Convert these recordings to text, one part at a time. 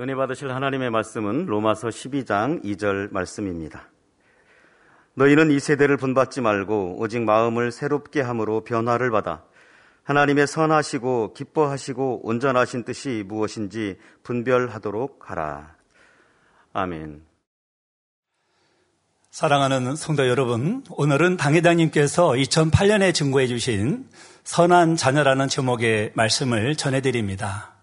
은혜 받으실 하나님의 말씀은 로마서 12장 2절 말씀입니다. 너희는 이 세대를 분받지 말고 오직 마음을 새롭게 함으로 변화를 받아 하나님의 선하시고 기뻐하시고 온전하신 뜻이 무엇인지 분별하도록 하라. 아멘. 사랑하는 성도 여러분, 오늘은 당회장님께서 2008년에 증거해 주신 선한 자녀라는 제목의 말씀을 전해드립니다.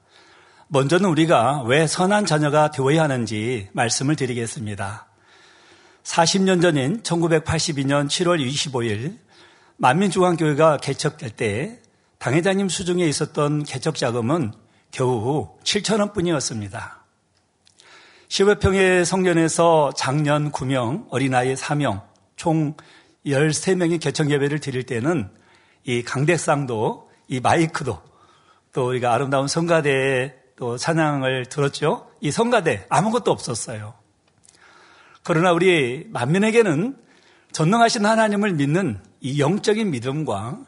먼저는 우리가 왜 선한 자녀가 되어야 하는지 말씀을 드리겠습니다. 40년 전인 1982년 7월 25일 만민중앙교회가 개척될 때 당회장님 수중에 있었던 개척 자금은 겨우 7천원 뿐이었습니다. 10여 평의 성전에서 장년 9명, 어린아이 4명, 총 13명이 개척 예배를 드릴 때는 이 강대상도, 이 마이크도, 또 우리가 아름다운 성가대에 또 찬양을 들었죠. 이 성가대 아무것도 없었어요. 그러나 우리 만민에게는 전능하신 하나님을 믿는 이 영적인 믿음과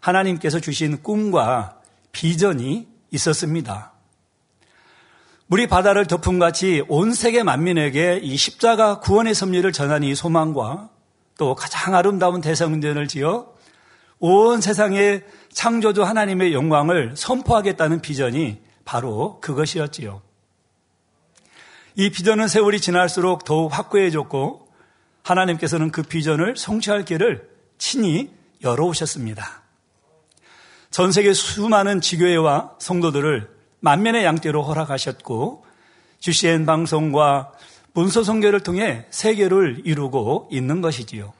하나님께서 주신 꿈과 비전이 있었습니다. 우리 바다를 덮음같이 온 세계 만민에게 이 십자가 구원의 섭리를 전하는 이 소망과 또 가장 아름다운 대성전을 지어 온 세상에 창조주 하나님의 영광을 선포하겠다는 비전이 바로 그것이었지요. 이 비전은 세월이 지날수록 더욱 확고해졌고 하나님께서는 그 비전을 성취할 길을 친히 열어오셨습니다. 전 세계 수많은 지교회와 성도들을 만면의 양떼로 허락하셨고 GCN 방송과 문서 성교를 통해 세계를 이루고 있는 것이지요.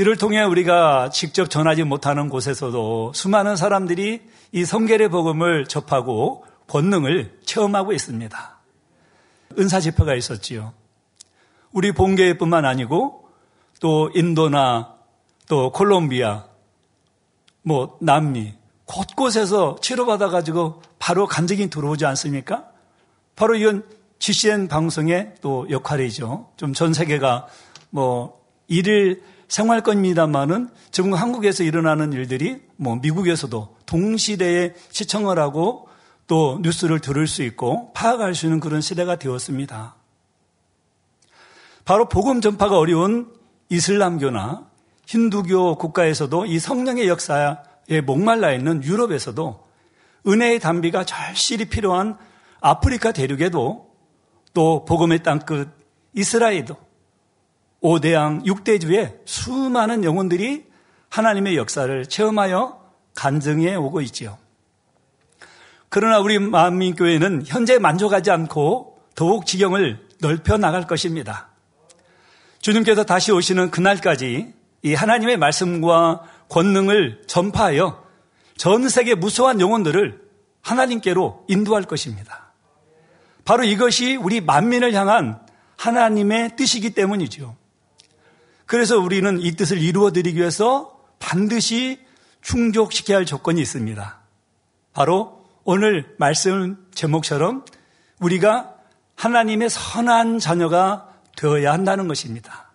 이를 통해 우리가 직접 전하지 못하는 곳에서도 수많은 사람들이 이 성결의 복음을 접하고 권능을 체험하고 있습니다. 은사 집회가 있었지요. 우리 본교회뿐만 아니고 또 인도나 또 콜롬비아, 뭐 남미 곳곳에서 치료받아 가지고 바로 간증이 들어오지 않습니까? 바로 이건 GCN 방송의 또 역할이죠. 좀 전 세계가 뭐 일일 생활권입니다만은 지금 한국에서 일어나는 일들이 뭐 미국에서도 동시대에 시청을 하고 또 뉴스를 들을 수 있고 파악할 수 있는 그런 시대가 되었습니다. 바로 복음 전파가 어려운 이슬람교나 힌두교 국가에서도 이 성령의 역사에 목말라 있는 유럽에서도 은혜의 담비가 절실히 필요한 아프리카 대륙에도 또 복음의 땅끝 이스라엘도 5대양 6대주의 수많은 영혼들이 하나님의 역사를 체험하여 간증해 오고 있지요. 그러나 우리 만민교회는 현재 만족하지 않고 더욱 지경을 넓혀 나갈 것입니다. 주님께서 다시 오시는 그날까지 이 하나님의 말씀과 권능을 전파하여 전 세계 무수한 영혼들을 하나님께로 인도할 것입니다. 바로 이것이 우리 만민을 향한 하나님의 뜻이기 때문이죠. 그래서 우리는 이 뜻을 이루어 드리기 위해서 반드시 충족시켜야 할 조건이 있습니다. 바로 오늘 말씀 제목처럼 우리가 하나님의 선한 자녀가 되어야 한다는 것입니다.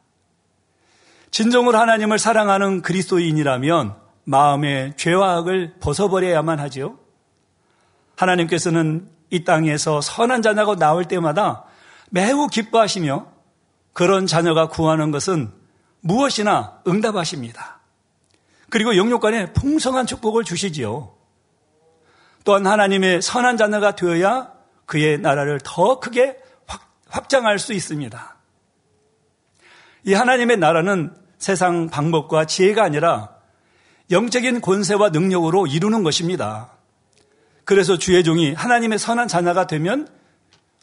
진정으로 하나님을 사랑하는 그리스도인이라면 마음의 죄와 악을 벗어버려야만 하죠. 하나님께서는 이 땅에서 선한 자녀가 나올 때마다 매우 기뻐하시며 그런 자녀가 구하는 것은 무엇이나 응답하십니다. 그리고 영육간에 풍성한 축복을 주시지요. 또한 하나님의 선한 자녀가 되어야 그의 나라를 더 크게 확 장할 수 있습니다. 이 하나님의 나라는 세상 방법과 지혜가 아니라 영적인 권세와 능력으로 이루는 것입니다. 그래서 주의 종이 하나님의 선한 자녀가 되면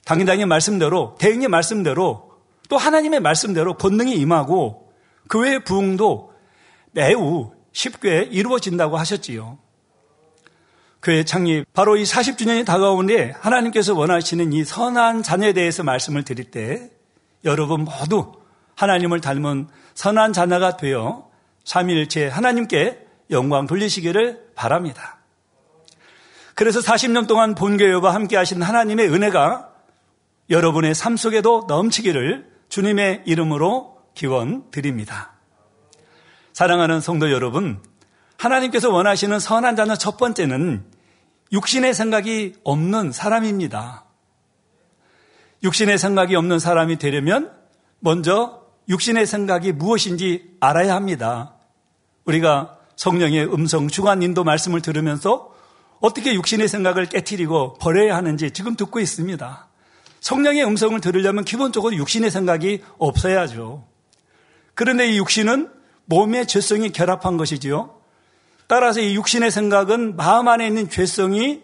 당연히 말씀대로 대행의 말씀대로 또 하나님의 말씀대로 권능이 임하고 그 외의 부흥도 매우 쉽게 이루어진다고 하셨지요. 교회 창립, 바로 이 40주년이 다가오는데 하나님께서 원하시는 이 선한 자녀에 대해서 말씀을 드릴 때 여러분 모두 하나님을 닮은 선한 자녀가 되어 삼일체 하나님께 영광 돌리시기를 바랍니다. 그래서 40년 동안 본교회와 함께 하신 하나님의 은혜가 여러분의 삶 속에도 넘치기를 주님의 이름으로 기원 드립니다. 사랑하는 성도 여러분, 하나님께서 원하시는 선한 자는 첫 번째는 육신의 생각이 없는 사람입니다. 육신의 생각이 없는 사람이 되려면 먼저 육신의 생각이 무엇인지 알아야 합니다. 우리가 성령의 음성 주간 인도 말씀을 들으면서 어떻게 육신의 생각을 깨뜨리고 버려야 하는지 지금 듣고 있습니다. 성령의 음성을 들으려면 기본적으로 육신의 생각이 없어야죠. 그런데 이 육신은 몸의 죄성이 결합한 것이지요. 따라서 이 육신의 생각은 마음 안에 있는 죄성이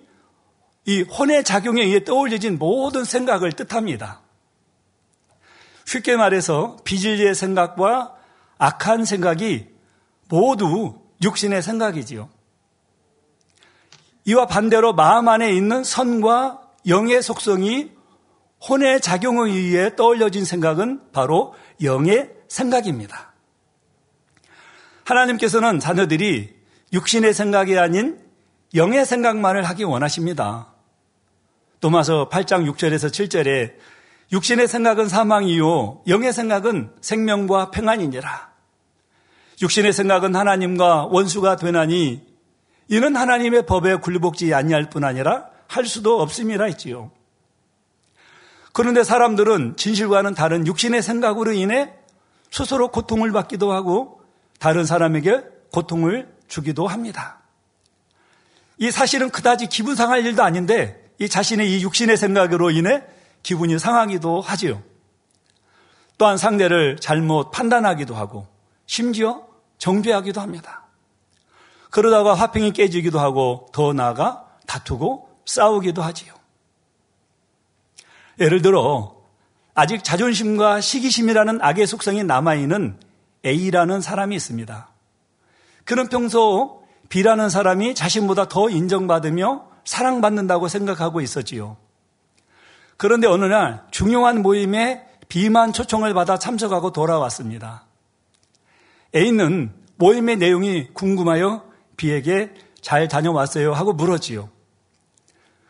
이 혼의 작용에 의해 떠올려진 모든 생각을 뜻합니다. 쉽게 말해서 비질리의 생각과 악한 생각이 모두 육신의 생각이지요. 이와 반대로 마음 안에 있는 선과 영의 속성이 혼의 작용에 의해 떠올려진 생각은 바로 영의 생각입니다. 하나님께서는 자녀들이 육신의 생각이 아닌 영의 생각만을 하기 원하십니다. 도마서 8장 6절에서 7절에 육신의 생각은 사망이요 영의 생각은 생명과 평안이니라. 육신의 생각은 하나님과 원수가 되나니 이는 하나님의 법에 굴복지 아니할 뿐 아니라 할 수도 없음이라 했지요. 그런데 사람들은 진실과는 다른 육신의 생각으로 인해 스스로 고통을 받기도 하고 다른 사람에게 고통을 주기도 합니다. 이 사실은 그다지 기분 상할 일도 아닌데 이 자신의 이 육신의 생각으로 인해 기분이 상하기도 하지요. 또한 상대를 잘못 판단하기도 하고 심지어 정죄하기도 합니다. 그러다가 화평이 깨지기도 하고 더 나아가 다투고 싸우기도 하지요. 예를 들어 아직 자존심과 시기심이라는 악의 속성이 남아있는 A라는 사람이 있습니다. 그는 평소 B라는 사람이 자신보다 더 인정받으며 사랑받는다고 생각하고 있었지요. 그런데 어느 날 중요한 모임에 B만 초청을 받아 참석하고 돌아왔습니다. A는 모임의 내용이 궁금하여 B에게 잘 다녀왔어요 하고 물었지요.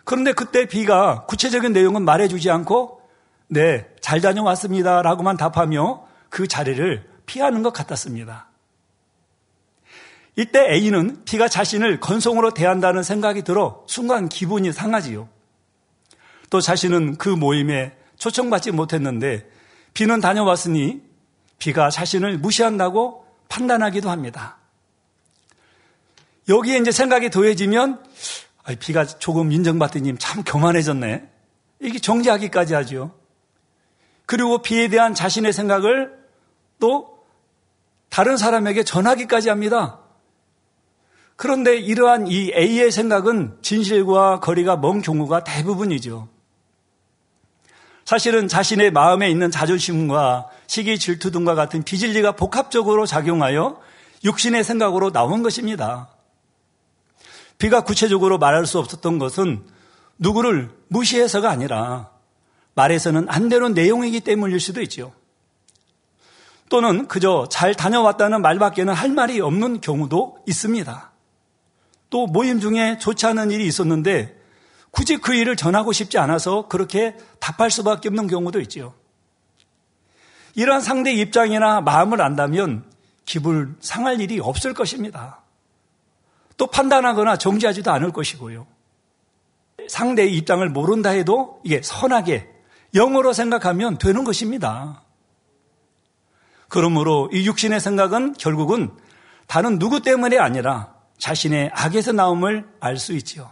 그런데 그때 B가 구체적인 내용은 말해주지 않고 네, 잘 다녀왔습니다 라고만 답하며 그 자리를 피하는 것 같았습니다. 이때 A는 B가 자신을 건성으로 대한다는 생각이 들어 순간 기분이 상하지요. 또 자신은 그 모임에 초청받지 못했는데 B는 다녀왔으니 B가 자신을 무시한다고 판단하기도 합니다. 여기에 이제 생각이 더해지면 B가 조금 인정받더니 참 교만해졌네. 이게 정지하기까지 하죠. 그리고 B에 대한 자신의 생각을 또 다른 사람에게 전하기까지 합니다. 그런데 이러한 이 A의 생각은 진실과 거리가 먼 경우가 대부분이죠. 사실은 자신의 마음에 있는 자존심과 시기 질투 등과 같은 비진리가 복합적으로 작용하여 육신의 생각으로 나온 것입니다. 비가 구체적으로 말할 수 없었던 것은 누구를 무시해서가 아니라 말해서는 안 되는 내용이기 때문일 수도 있죠. 또는 그저 잘 다녀왔다는 말밖에는 할 말이 없는 경우도 있습니다. 또 모임 중에 좋지 않은 일이 있었는데 굳이 그 일을 전하고 싶지 않아서 그렇게 답할 수밖에 없는 경우도 있죠. 이러한 상대 입장이나 마음을 안다면 기분 상할 일이 없을 것입니다. 또 판단하거나 정지하지도 않을 것이고요. 상대의 입장을 모른다 해도 이게 선하게 영어로 생각하면 되는 것입니다. 그러므로 이 육신의 생각은 결국은 다른 누구 때문에 아니라 자신의 악에서 나옴을 알 수 있지요.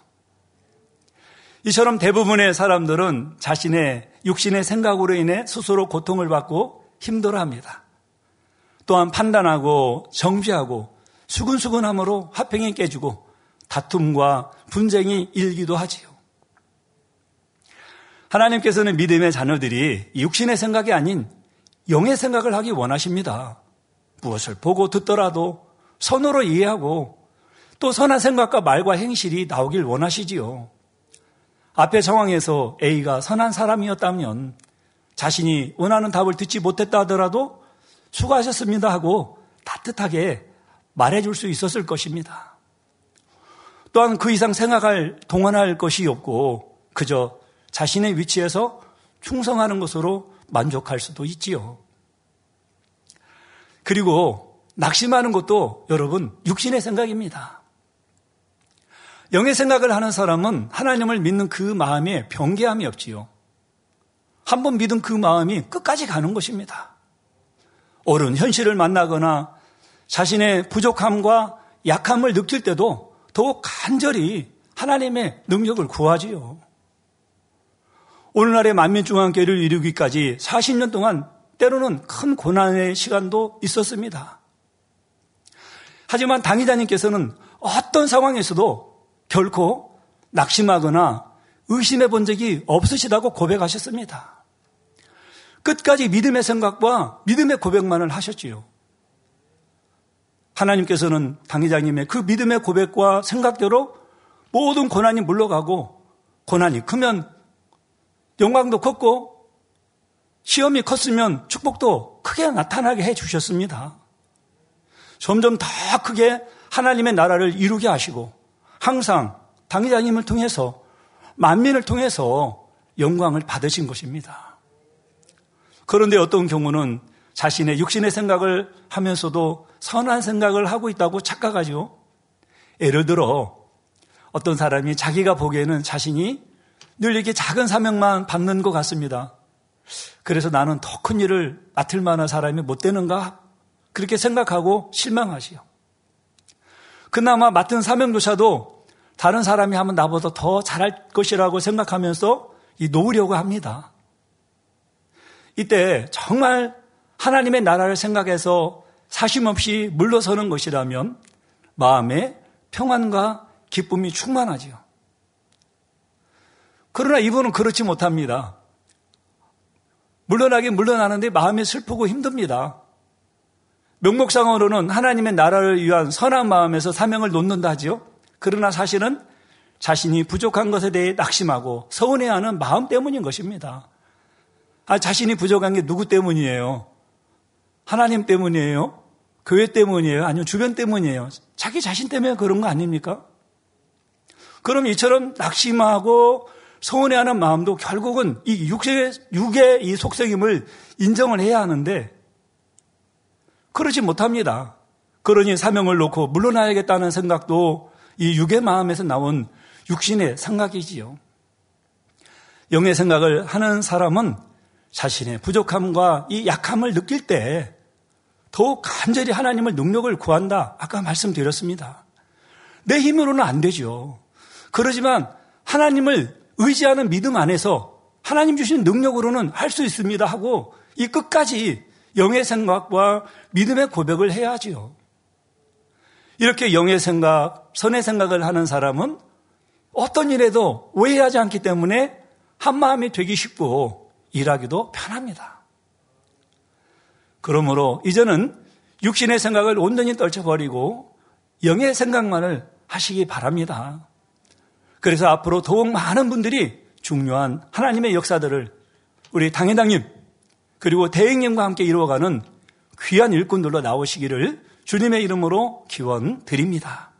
이처럼 대부분의 사람들은 자신의 육신의 생각으로 인해 스스로 고통을 받고 힘들어 합니다. 또한 판단하고 정죄하고 수근수근함으로 화평이 깨지고 다툼과 분쟁이 일기도 하지요. 하나님께서는 믿음의 자녀들이 육신의 생각이 아닌 영의 생각을 하기 원하십니다. 무엇을 보고 듣더라도 선으로 이해하고 또 선한 생각과 말과 행실이 나오길 원하시지요. 앞의 상황에서 A가 선한 사람이었다면 자신이 원하는 답을 듣지 못했다 하더라도 수고하셨습니다 하고 따뜻하게 말해줄 수 있었을 것입니다. 또한 그 이상 생각할, 동원할 것이 없고 그저 자신의 위치에서 충성하는 것으로 만족할 수도 있지요. 그리고 낙심하는 것도 여러분 육신의 생각입니다. 영의 생각을 하는 사람은 하나님을 믿는 그 마음에 변개함이 없지요. 한번 믿은 그 마음이 끝까지 가는 것입니다. 옳은 현실을 만나거나 자신의 부족함과 약함을 느낄 때도 더욱 간절히 하나님의 능력을 구하지요. 오늘날의 만민중앙교회를 이루기까지 40년 동안 때로는 큰 고난의 시간도 있었습니다. 하지만 당의자님께서는 어떤 상황에서도 결코 낙심하거나 의심해 본 적이 없으시다고 고백하셨습니다. 끝까지 믿음의 생각과 믿음의 고백만을 하셨지요. 하나님께서는 당회장님의 그 믿음의 고백과 생각대로 모든 고난이 물러가고 고난이 크면 영광도 컸고 시험이 컸으면 축복도 크게 나타나게 해 주셨습니다. 점점 더 크게 하나님의 나라를 이루게 하시고 항상 당회장님을 통해서 만민을 통해서 영광을 받으신 것입니다. 그런데 어떤 경우는 자신의 육신의 생각을 하면서도 선한 생각을 하고 있다고 착각하죠. 예를 들어 어떤 사람이 자기가 보기에는 자신이 늘 이렇게 작은 사명만 받는 것 같습니다. 그래서 나는 더 큰 일을 맡을 만한 사람이 못 되는가? 그렇게 생각하고 실망하시오. 그나마 맡은 사명조차도 다른 사람이 하면 나보다 더 잘할 것이라고 생각하면서 이 놓으려고 합니다. 이때 정말 하나님의 나라를 생각해서 사심 없이 물러서는 것이라면 마음에 평안과 기쁨이 충만하지요. 그러나 이분은 그렇지 못합니다. 물러나긴 물러나는데 마음이 슬프고 힘듭니다. 명목상으로는 하나님의 나라를 위한 선한 마음에서 사명을 놓는다 하지요. 그러나 사실은 자신이 부족한 것에 대해 낙심하고 서운해하는 마음 때문인 것입니다. 아, 자신이 부족한 게 누구 때문이에요? 하나님 때문이에요? 교회 때문이에요? 아니면 주변 때문이에요? 자기 자신 때문에 그런 거 아닙니까? 그럼 이처럼 낙심하고 서운해하는 마음도 결국은 이 육의, 육의 이 속성임을 인정을 해야 하는데 그러지 못합니다. 그러니 사명을 놓고 물러나야겠다는 생각도 이 육의 마음에서 나온 육신의 생각이지요. 영의 생각을 하는 사람은 자신의 부족함과 이 약함을 느낄 때 더욱 간절히 하나님을 능력을 구한다. 아까 말씀드렸습니다. 내 힘으로는 안 되죠. 그러지만 하나님을 의지하는 믿음 안에서 하나님 주신 능력으로는 할 수 있습니다 하고 이 끝까지 영의 생각과 믿음의 고백을 해야 하지요. 이렇게 영의 생각, 선의 생각을 하는 사람은 어떤 일에도 오해하지 않기 때문에 한마음이 되기 쉽고 일하기도 편합니다. 그러므로 이제는 육신의 생각을 온전히 떨쳐버리고 영의 생각만을 하시기 바랍니다. 그래서 앞으로 더욱 많은 분들이 중요한 하나님의 역사들을 우리 당회장님 그리고 대행님과 함께 이루어가는 귀한 일꾼들로 나오시기를 주님의 이름으로 기원 드립니다.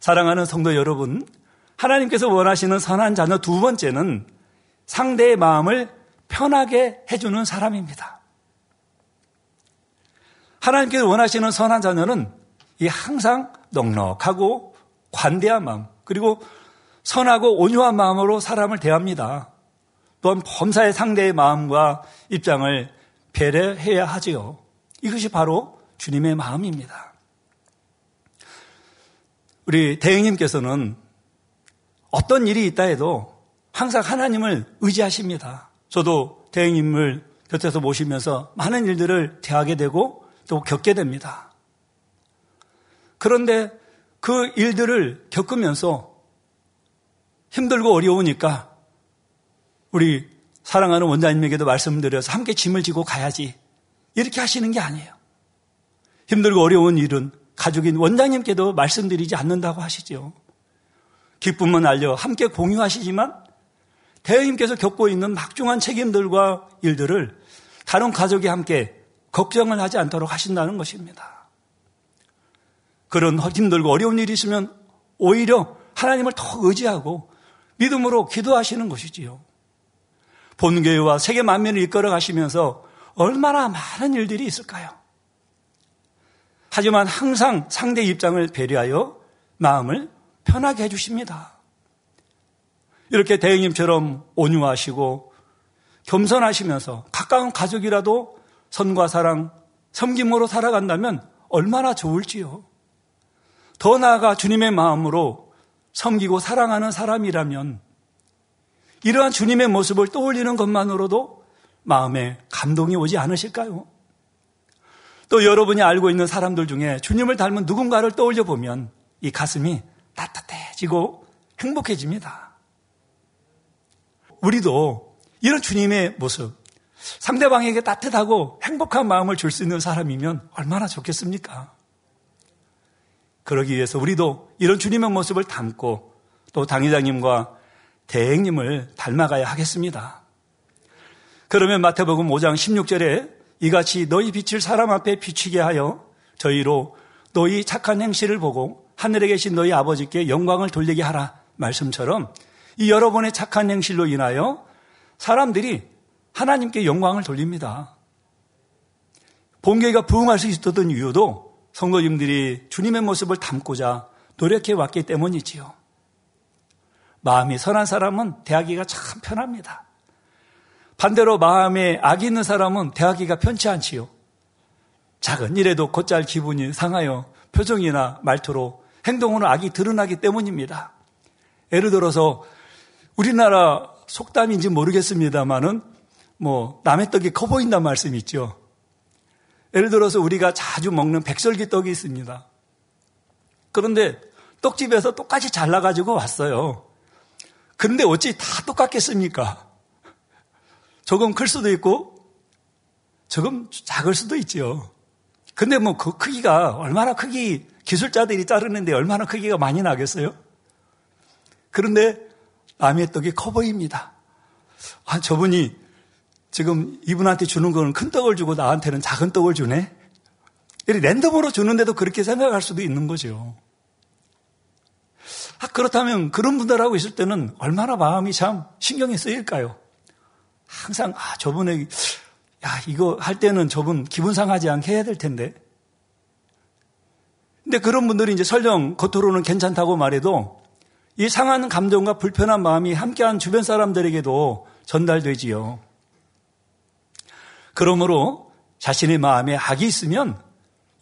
사랑하는 성도 여러분, 하나님께서 원하시는 선한 자녀 두 번째는 상대의 마음을 편하게 해주는 사람입니다. 하나님께서 원하시는 선한 자녀는 이 항상 넉넉하고 관대한 마음, 그리고 선하고 온유한 마음으로 사람을 대합니다. 또한 범사의 상대의 마음과 입장을 배려해야 하지요. 이것이 바로 주님의 마음입니다. 우리 대행님께서는 어떤 일이 있다 해도 항상 하나님을 의지하십니다. 저도 대행님을 곁에서 모시면서 많은 일들을 대하게 되고 또 겪게 됩니다. 그런데 그 일들을 겪으면서 힘들고 어려우니까 우리 사랑하는 원장님에게도 말씀드려서 함께 짐을 지고 가야지. 이렇게 하시는 게 아니에요. 힘들고 어려운 일은 가족인 원장님께도 말씀드리지 않는다고 하시죠. 기쁨은 알려 함께 공유하시지만 대행님께서 겪고 있는 막중한 책임들과 일들을 다른 가족이 함께 걱정을 하지 않도록 하신다는 것입니다. 그런 힘들고 어려운 일이 있으면 오히려 하나님을 더 의지하고 믿음으로 기도하시는 것이지요. 본교회와 세계 만민을 이끌어 가시면서 얼마나 많은 일들이 있을까요? 하지만 항상 상대 입장을 배려하여 마음을 편하게 해주십니다. 이렇게 대행님처럼 온유하시고 겸손하시면서 가까운 가족이라도 선과 사랑, 섬김으로 살아간다면 얼마나 좋을지요. 더 나아가 주님의 마음으로 섬기고 사랑하는 사람이라면 이러한 주님의 모습을 떠올리는 것만으로도 마음에 감동이 오지 않으실까요? 또 여러분이 알고 있는 사람들 중에 주님을 닮은 누군가를 떠올려 보면 이 가슴이 따뜻해지고 행복해집니다. 우리도 이런 주님의 모습, 상대방에게 따뜻하고 행복한 마음을 줄 수 있는 사람이면 얼마나 좋겠습니까? 그러기 위해서 우리도 이런 주님의 모습을 담고 또 당회장님과 대행님을 닮아가야 하겠습니다. 그러면 마태복음 5장 16절에 이같이 너희 빛을 사람 앞에 비치게 하여 저희로 너희 착한 행실을 보고 하늘에 계신 너희 아버지께 영광을 돌리게 하라 말씀처럼 이 여러분의 착한 행실로 인하여 사람들이 하나님께 영광을 돌립니다. 본교회가 부흥할 수 있었던 이유도 성도님들이 주님의 모습을 담고자 노력해 왔기 때문이지요. 마음이 선한 사람은 대하기가 참 편합니다. 반대로 마음에 악이 있는 사람은 대하기가 편치 않지요. 작은 일에도 곧잘 기분이 상하여 표정이나 말투로 행동으로 악이 드러나기 때문입니다. 예를 들어서 우리나라 속담인지 모르겠습니다만은 뭐 남의 떡이 커 보인단 말씀이 있죠. 예를 들어서 우리가 자주 먹는 백설기 떡이 있습니다. 그런데 떡집에서 똑같이 잘라가지고 왔어요. 근데 어찌 다 똑같겠습니까? 조금 클 수도 있고, 조금 작을 수도 있죠. 근데 뭐 그 크기가 얼마나 크기, 기술자들이 자르는데 얼마나 크기가 많이 나겠어요? 그런데 남의 떡이 커 보입니다. 아, 저분이 지금 이분한테 주는 거는 큰 떡을 주고 나한테는 작은 떡을 주네? 이렇게 랜덤으로 주는데도 그렇게 생각할 수도 있는 거죠. 아, 그렇다면 그런 분들하고 있을 때는 얼마나 마음이 참 신경이 쓰일까요? 항상, 아, 저분에게, 야, 이거 할 때는 저분 기분 상하지 않게 해야 될 텐데. 근데 그런 분들이 이제 설령 겉으로는 괜찮다고 말해도 이 상한 감정과 불편한 마음이 함께한 주변 사람들에게도 전달되지요. 그러므로 자신의 마음에 악이 있으면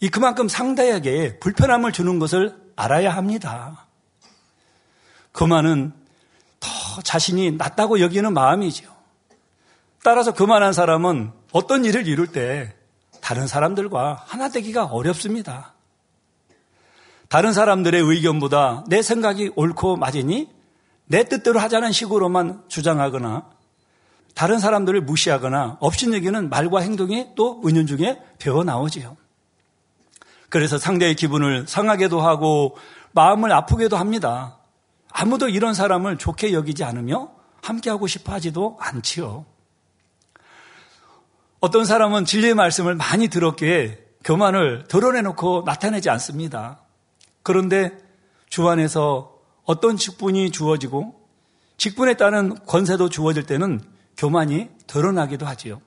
이 그만큼 상대에게 불편함을 주는 것을 알아야 합니다. 그만은 더 자신이 낫다고 여기는 마음이죠. 따라서 그만한 사람은 어떤 일을 이룰 때 다른 사람들과 하나 되기가 어렵습니다. 다른 사람들의 의견보다 내 생각이 옳고 맞으니 내 뜻대로 하자는 식으로만 주장하거나 다른 사람들을 무시하거나 업신여기는 말과 행동이 또 은연중에 배어 나오지요. 그래서 상대의 기분을 상하게도 하고 마음을 아프게도 합니다. 아무도 이런 사람을 좋게 여기지 않으며 함께하고 싶어 하지도 않지요. 어떤 사람은 진리의 말씀을 많이 들었기에 교만을 드러내놓고 나타내지 않습니다. 그런데 주 안에서 어떤 직분이 주어지고 직분에 따른 권세도 주어질 때는 교만이 드러나기도 하지요.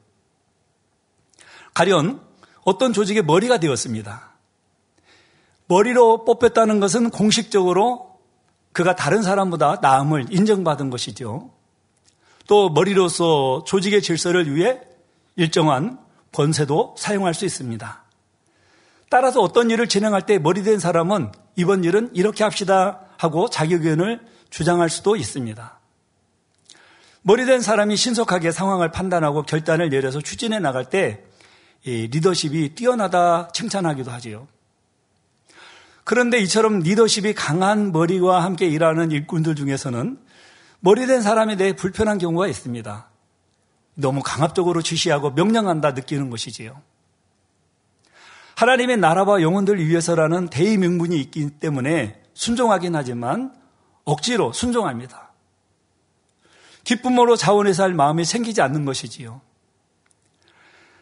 가련 어떤 조직의 머리가 되었습니다. 머리로 뽑혔다는 것은 공식적으로 그가 다른 사람보다 나음을 인정받은 것이죠. 또 머리로서 조직의 질서를 위해 일정한 권세도 사용할 수 있습니다. 따라서 어떤 일을 진행할 때 머리 된 사람은 이번 일은 이렇게 합시다 하고 자기 의견을 주장할 수도 있습니다. 머리된 사람이 신속하게 상황을 판단하고 결단을 내려서 추진해 나갈 때 리더십이 뛰어나다 칭찬하기도 하지요. 그런데 이처럼 리더십이 강한 머리와 함께 일하는 일꾼들 중에서는 머리된 사람에 대해 불편한 경우가 있습니다. 너무 강압적으로 지시하고 명령한다 느끼는 것이지요. 하나님의 나라와 영혼들 위해서라는 대의 명분이 있기 때문에 순종하긴 하지만 억지로 순종합니다. 기쁨으로 자원해서 할 마음이 생기지 않는 것이지요.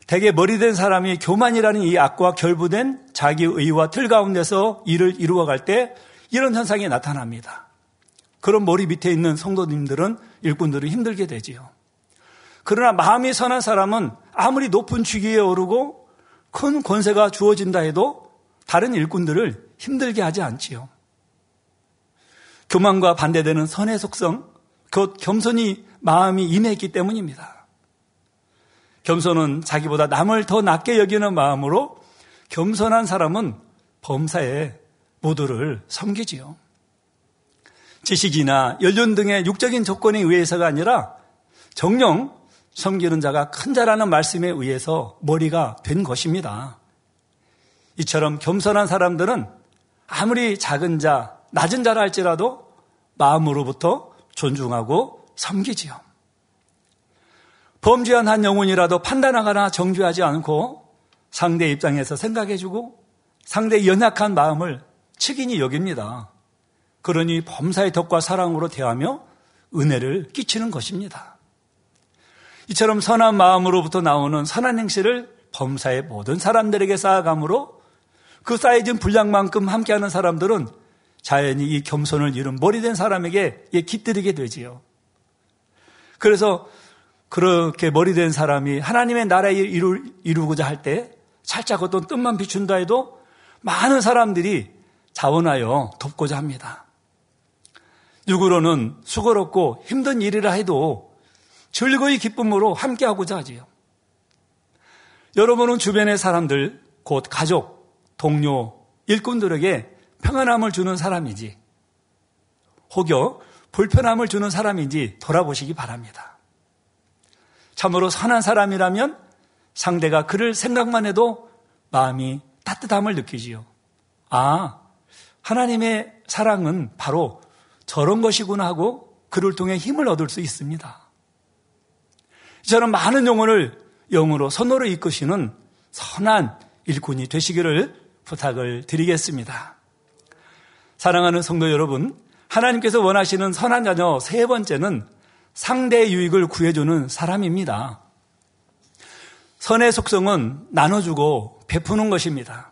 대개 머리된 사람이 교만이라는 이 악과 결부된 자기 의와 틀 가운데서 일을 이루어갈 때 이런 현상이 나타납니다. 그런 머리 밑에 있는 성도님들은 일꾼들은 힘들게 되지요. 그러나 마음이 선한 사람은 아무리 높은 주기에 오르고 큰 권세가 주어진다 해도 다른 일꾼들을 힘들게 하지 않지요. 교만과 반대되는 선의 속성, 곧 겸손이 마음이 임했기 때문입니다. 겸손은 자기보다 남을 더 낮게 여기는 마음으로 겸손한 사람은 범사에 모두를 섬기지요. 지식이나 연륜 등의 육적인 조건에 의해서가 아니라 정령 섬기는 자가 큰 자라는 말씀에 의해서 머리가 된 것입니다. 이처럼 겸손한 사람들은 아무리 작은 자, 낮은 자라 할지라도 마음으로부터 존중하고 섬기지요. 범죄한 한 영혼이라도 판단하거나 정죄하지 않고 상대 입장에서 생각해주고 상대의 연약한 마음을 측인히 여깁니다. 그러니 범사의 덕과 사랑으로 대하며 은혜를 끼치는 것입니다. 이처럼 선한 마음으로부터 나오는 선한 행실을 범사의 모든 사람들에게 쌓아감으로 그 쌓여진 분량만큼 함께하는 사람들은 자연히 이 겸손을 이룬 머리된 사람에게 깃들이게 되지요. 그래서 그렇게 머리된 사람이 하나님의 나라에 이루, 이루고자 할 때 살짝 어떤 뜻만 비춘다 해도 많은 사람들이 자원하여 돕고자 합니다. 육으로는 수고롭고 힘든 일이라 해도 즐거이 기쁨으로 함께하고자 하지요. 여러분은 주변의 사람들, 곧 가족, 동료, 일꾼들에게 평안함을 주는 사람이지, 혹여 불편함을 주는 사람인지 돌아보시기 바랍니다. 참으로 선한 사람이라면 상대가 그를 생각만 해도 마음이 따뜻함을 느끼지요. 아, 하나님의 사랑은 바로 저런 것이구나 하고 그를 통해 힘을 얻을 수 있습니다. 저는 많은 영혼을 영으로 선호로 이끄시는 선한 일꾼이 되시기를 부탁을 드리겠습니다. 사랑하는 성도 여러분, 하나님께서 원하시는 선한 자녀 세 번째는 상대의 유익을 구해주는 사람입니다. 선의 속성은 나눠주고 베푸는 것입니다.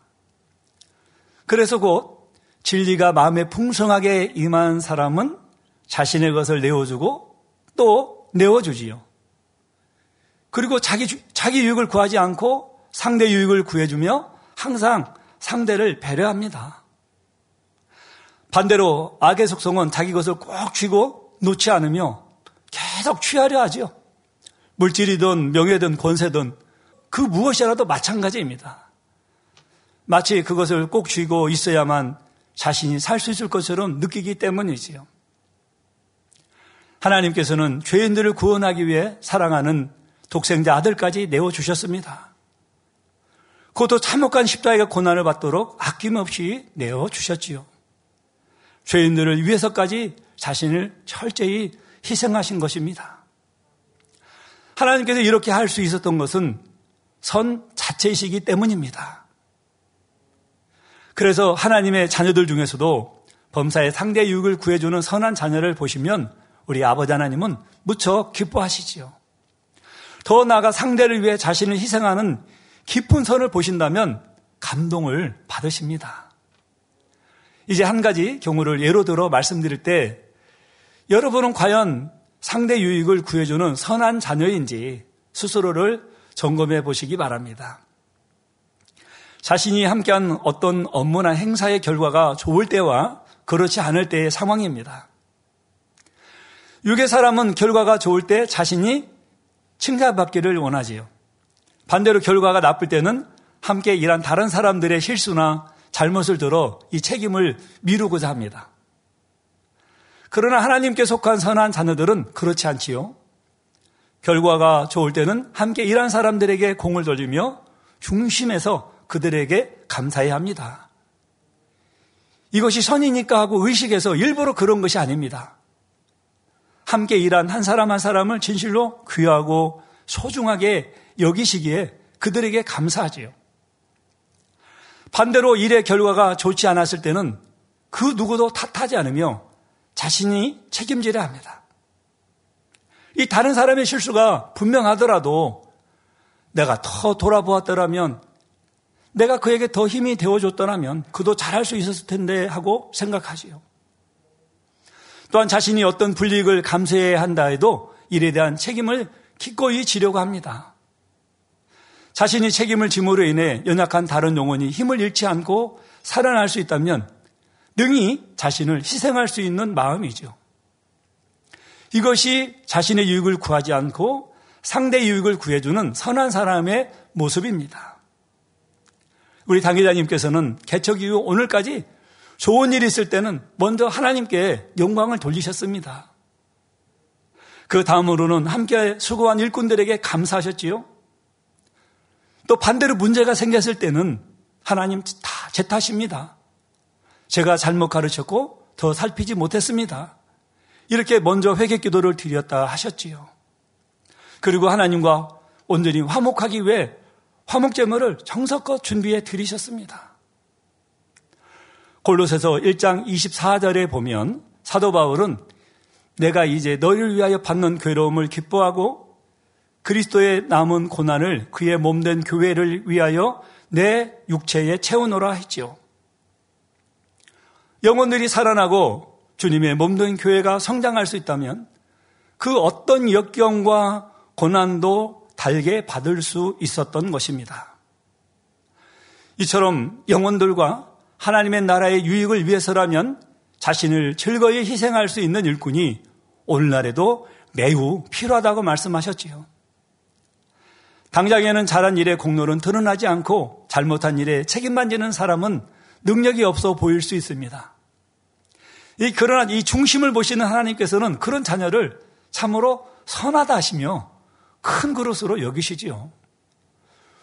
그래서 곧 진리가 마음에 풍성하게 임한 사람은 자신의 것을 내어주고 또 내어주지요. 그리고 자기, 자기 유익을 구하지 않고 상대 유익을 구해주며 항상 상대를 배려합니다. 반대로 악의 속성은 자기 것을 꼭 쥐고 놓지 않으며 계속 취하려 하죠. 물질이든 명예든 권세든 그 무엇이라도 마찬가지입니다. 마치 그것을 꼭 쥐고 있어야만 자신이 살 수 있을 것처럼 느끼기 때문이지요. 하나님께서는 죄인들을 구원하기 위해 사랑하는 독생자 아들까지 내어주셨습니다. 그것도 참혹한 십자가의 고난을 받도록 아낌없이 내어주셨지요. 죄인들을 위해서까지 자신을 철저히 희생하신 것입니다. 하나님께서 이렇게 할 수 있었던 것은 선 자체이시기 때문입니다. 그래서 하나님의 자녀들 중에서도 범사의 상대 유익을 구해주는 선한 자녀를 보시면 우리 아버지 하나님은 무척 기뻐하시지요. 더 나아가 상대를 위해 자신을 희생하는 깊은 선을 보신다면 감동을 받으십니다. 이제 한 가지 경우를 예로 들어 말씀드릴 때 여러분은 과연 상대 유익을 구해주는 선한 자녀인지 스스로를 점검해 보시기 바랍니다. 자신이 함께한 어떤 업무나 행사의 결과가 좋을 때와 그렇지 않을 때의 상황입니다. 육의 사람은 결과가 좋을 때 자신이 칭찬받기를 원하지요. 반대로 결과가 나쁠 때는 함께 일한 다른 사람들의 실수나 잘못을 들어 이 책임을 미루고자 합니다. 그러나 하나님께 속한 선한 자녀들은 그렇지 않지요. 결과가 좋을 때는 함께 일한 사람들에게 공을 돌리며 중심에서 그들에게 감사해야 합니다. 이것이 선이니까 하고 의식해서 일부러 그런 것이 아닙니다. 함께 일한 한 사람 한 사람을 진실로 귀하고 소중하게 여기시기에 그들에게 감사하지요. 반대로 일의 결과가 좋지 않았을 때는 그 누구도 탓하지 않으며 자신이 책임지려 합니다. 이 다른 사람의 실수가 분명하더라도 내가 더 돌아보았더라면 내가 그에게 더 힘이 되어줬더라면 그도 잘할 수 있었을 텐데 하고 생각하지요. 또한 자신이 어떤 불이익을 감수해야 한다 해도 일에 대한 책임을 기꺼이 지려고 합니다. 자신이 책임을 짐으로 인해 연약한 다른 영혼이 힘을 잃지 않고 살아날 수 있다면 능히 자신을 희생할 수 있는 마음이죠. 이것이 자신의 유익을 구하지 않고 상대 이익을 구해주는 선한 사람의 모습입니다. 우리 당회장님께서는 개척 이후 오늘까지 좋은 일이 있을 때는 먼저 하나님께 영광을 돌리셨습니다. 그 다음으로는 함께 수고한 일꾼들에게 감사하셨지요. 또 반대로 문제가 생겼을 때는 하나님 다 제 탓입니다. 제가 잘못 가르쳤고 더 살피지 못했습니다. 이렇게 먼저 회개 기도를 드렸다 하셨지요. 그리고 하나님과 온전히 화목하기 위해 화목제물을 정석껏 준비해 드리셨습니다. 골로새서 1장 24절에 보면 사도 바울은 내가 이제 너희를 위하여 받는 괴로움을 기뻐하고 그리스도의 남은 고난을 그의 몸된 교회를 위하여 내 육체에 채우노라 했지요. 영혼들이 살아나고 주님의 몸된 교회가 성장할 수 있다면 그 어떤 역경과 고난도 달게 받을 수 있었던 것입니다. 이처럼 영혼들과 하나님의 나라의 유익을 위해서라면 자신을 즐거이 희생할 수 있는 일꾼이 오늘날에도 매우 필요하다고 말씀하셨지요. 당장에는 잘한 일의 공로는 드러나지 않고 잘못한 일에 책임만 지는 사람은 능력이 없어 보일 수 있습니다. 이, 그러나 이 중심을 보시는 하나님께서는 그런 자녀를 참으로 선하다 하시며 큰 그릇으로 여기시지요.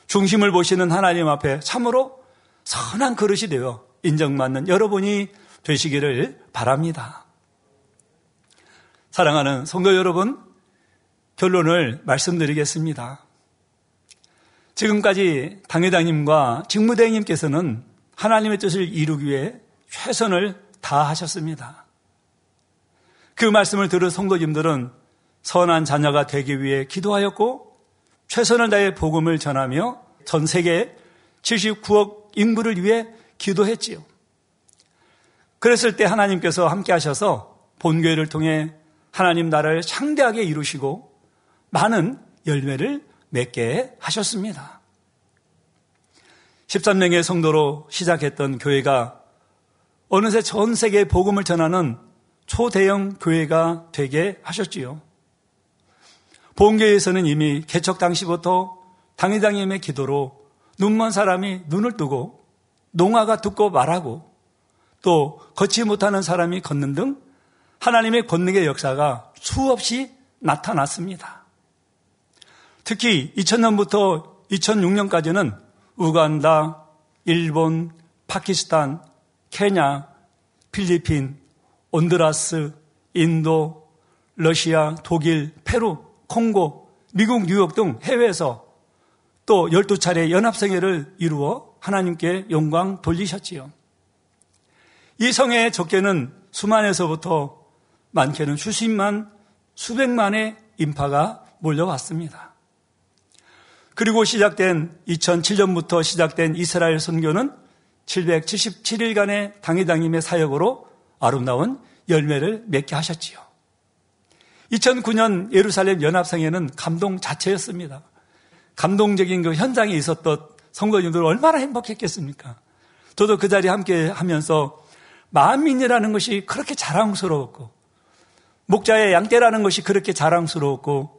중심을 보시는 하나님 앞에 참으로 선한 그릇이 되어 인정받는 여러분이 되시기를 바랍니다. 사랑하는 성도 여러분, 결론을 말씀드리겠습니다. 지금까지 당회장님과 직무대행님께서는 하나님의 뜻을 이루기 위해 최선을 다하셨습니다. 그 말씀을 들은 성도님들은 선한 자녀가 되기 위해 기도하였고 최선을 다해 복음을 전하며 전 세계 79억 인구를 위해 기도했지요. 그랬을 때 하나님께서 함께 하셔서 본교회를 통해 하나님 나라를 창대하게 이루시고 많은 열매를 맺게 하셨습니다. 13명의 성도로 시작했던 교회가 어느새 전 세계에 복음을 전하는 초대형 교회가 되게 하셨지요. 본교회에서는 이미 개척 당시부터 당회장님의 기도로 눈먼 사람이 눈을 뜨고 농아가 듣고 말하고 또 걷지 못하는 사람이 걷는 등 하나님의 권능의 역사가 수없이 나타났습니다. 특히 2000년부터 2006년까지는 우간다, 일본, 파키스탄, 케냐, 필리핀, 온드라스, 인도, 러시아, 독일, 페루, 콩고, 미국, 뉴욕 등 해외에서 또 12차례 연합성회를 이루어 하나님께 영광 돌리셨지요. 이 성회의 적게는 수만에서부터 많게는 수십만, 수백만의 인파가 몰려왔습니다. 그리고 시작된 2007년부터 시작된 이스라엘 선교는 777일간의 당회장님의 사역으로 아름다운 열매를 맺게 하셨지요. 2009년 예루살렘 연합성회는 감동 자체였습니다. 감동적인 그 현장에 있었던 성도님들 얼마나 행복했겠습니까? 저도 그 자리에 함께 하면서 만민이라는 것이 그렇게 자랑스러웠고 목자의 양떼라는 것이 그렇게 자랑스러웠고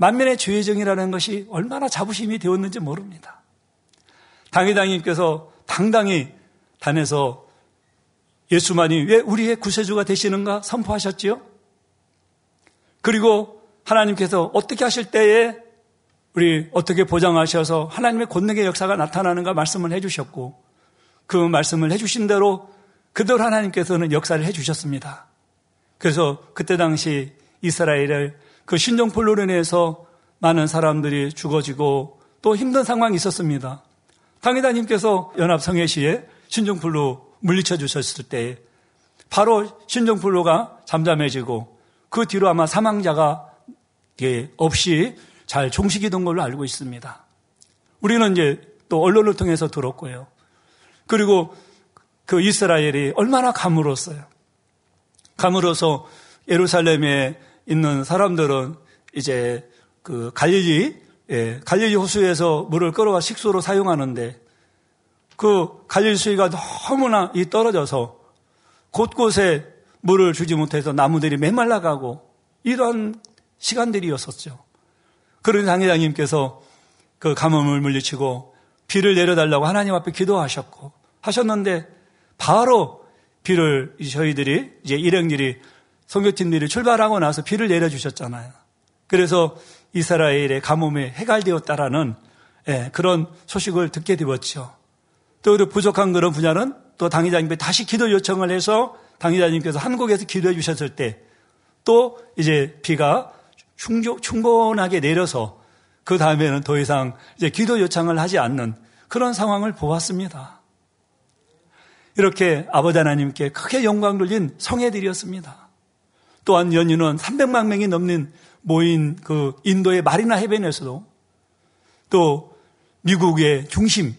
만면의 주의정이라는 것이 얼마나 자부심이 되었는지 모릅니다. 당회장님께서 당당히 단에서 예수만이 왜 우리의 구세주가 되시는가 선포하셨지요? 그리고 하나님께서 어떻게 하실 때에 우리 어떻게 보장하셔서 하나님의 권능의 역사가 나타나는가 말씀을 해주셨고 그 말씀을 해주신 대로 그대로 하나님께서는 역사를 해주셨습니다. 그래서 그때 당시 이스라엘을 그 신종폴로로 인해서 많은 사람들이 죽어지고 또 힘든 상황이 있었습니다. 당회장님께서 연합성회시에 신종폴로 물리쳐 주셨을 때 바로 신종폴로가 잠잠해지고 그 뒤로 아마 사망자가 없이 잘 종식이 된 걸로 알고 있습니다. 우리는 이제 또 언론을 통해서 들었고요. 그리고 그 이스라엘이 얼마나 가물었어요. 감으로서 예루살렘에 있는 사람들은 이제 그 갈릴리 예, 갈릴리 호수에서 물을 끌어와 식수로 사용하는데 그 갈릴리 수위가 너무나 이 떨어져서 곳곳에 물을 주지 못해서 나무들이 메말라가고 이러한 시간들이었었죠. 그런 당회장님께서 그 가뭄을 물리치고 비를 내려달라고 하나님 앞에 기도하셨고 하셨는데 바로 비를 저희들이 이제 일행들이 선교팀들이 출발하고 나서 비를 내려주셨잖아요. 그래서 이스라엘의 가뭄에 해갈되었다라는 예, 그런 소식을 듣게 되었죠. 또 부족한 그런 분야는 또 당회장님께 다시 기도 요청을 해서 당회장님께서 한국에서 기도해 주셨을 때 또 이제 비가 충족, 충분하게 내려서 그 다음에는 더 이상 이제 기도 요청을 하지 않는 그런 상황을 보았습니다. 이렇게 아버지 하나님께 크게 영광 돌린 성애들이었습니다. 또한 연인은 300만 명이 넘는 모인 그 인도의 마리나 해변에서도 또 미국의 중심,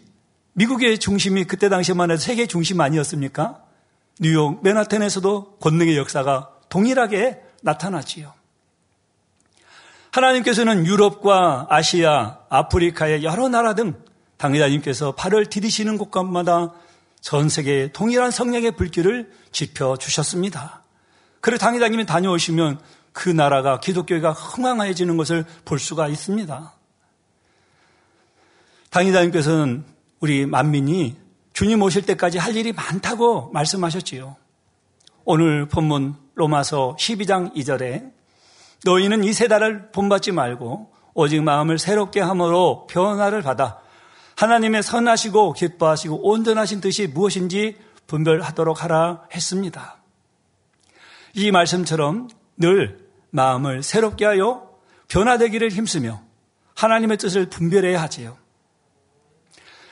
미국의 중심이 그때 당시만 해도 세계 중심 아니었습니까? 뉴욕, 맨하탄에서도 권능의 역사가 동일하게 나타났지요. 하나님께서는 유럽과 아시아, 아프리카의 여러 나라 등 당회자님께서 발을 디디시는 곳간마다 전 세계에 동일한 성령의 불길을 지펴 주셨습니다. 그리고 당회장님이 다녀오시면 그 나라가 기독교가 흥황해지는 것을 볼 수가 있습니다. 당회장님께서는 우리 만민이 주님 오실 때까지 할 일이 많다고 말씀하셨지요. 오늘 본문 로마서 12장 2절에 너희는 이 세달을 본받지 말고 오직 마음을 새롭게 함으로 변화를 받아 하나님의 선하시고 기뻐하시고 온전하신 뜻이 무엇인지 분별하도록 하라 했습니다. 이 말씀처럼 늘 마음을 새롭게 하여 변화되기를 힘쓰며 하나님의 뜻을 분별해야 하지요.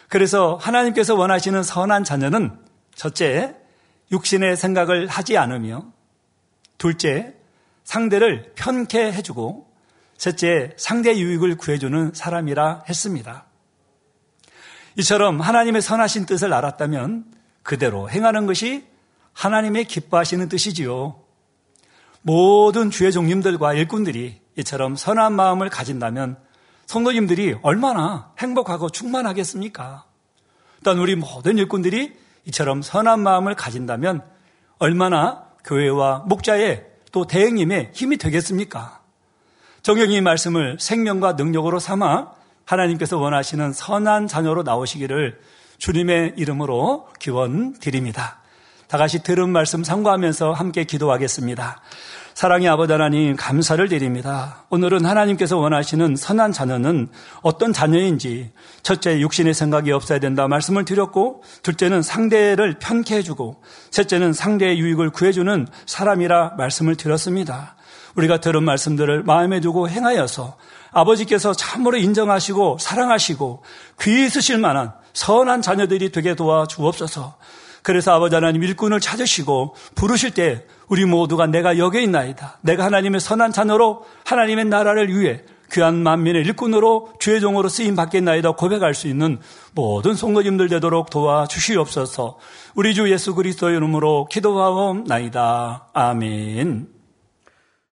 그래서 하나님께서 원하시는 선한 자녀는 첫째, 육신의 생각을 하지 않으며 둘째, 상대를 편케 해주고 셋째, 상대 유익을 구해주는 사람이라 했습니다. 이처럼 하나님의 선하신 뜻을 알았다면 그대로 행하는 것이 하나님의 기뻐하시는 뜻이지요. 모든 주의 종님들과 일꾼들이 이처럼 선한 마음을 가진다면 성도님들이 얼마나 행복하고 충만하겠습니까? 또한 우리 모든 일꾼들이 이처럼 선한 마음을 가진다면 얼마나 교회와 목자의 또 대행님의 힘이 되겠습니까? 정경이 말씀을 생명과 능력으로 삼아 하나님께서 원하시는 선한 자녀로 나오시기를 주님의 이름으로 기원 드립니다. 다 같이 들은 말씀 상고하면서 함께 기도하겠습니다. 사랑의 아버지 하나님 감사를 드립니다. 오늘은 하나님께서 원하시는 선한 자녀는 어떤 자녀인지 첫째 육신의 생각이 없어야 된다 말씀을 드렸고 둘째는 상대를 편케 해주고 셋째는 상대의 유익을 구해주는 사람이라 말씀을 드렸습니다. 우리가 들은 말씀들을 마음에 두고 행하여서 아버지께서 참으로 인정하시고 사랑하시고 귀히 쓰실 만한 선한 자녀들이 되게 도와 주옵소서. 그래서 아버지 하나님 일꾼을 찾으시고 부르실 때 우리 모두가 내가 여기 있나이다. 내가 하나님의 선한 자녀로 하나님의 나라를 위해 귀한 만민의 일꾼으로 주의 종으로 쓰임 받겠나이다 고백할 수 있는 모든 성도님들 되도록 도와주시옵소서. 우리 주 예수 그리스도의 이름으로 기도하옵나이다. 아멘.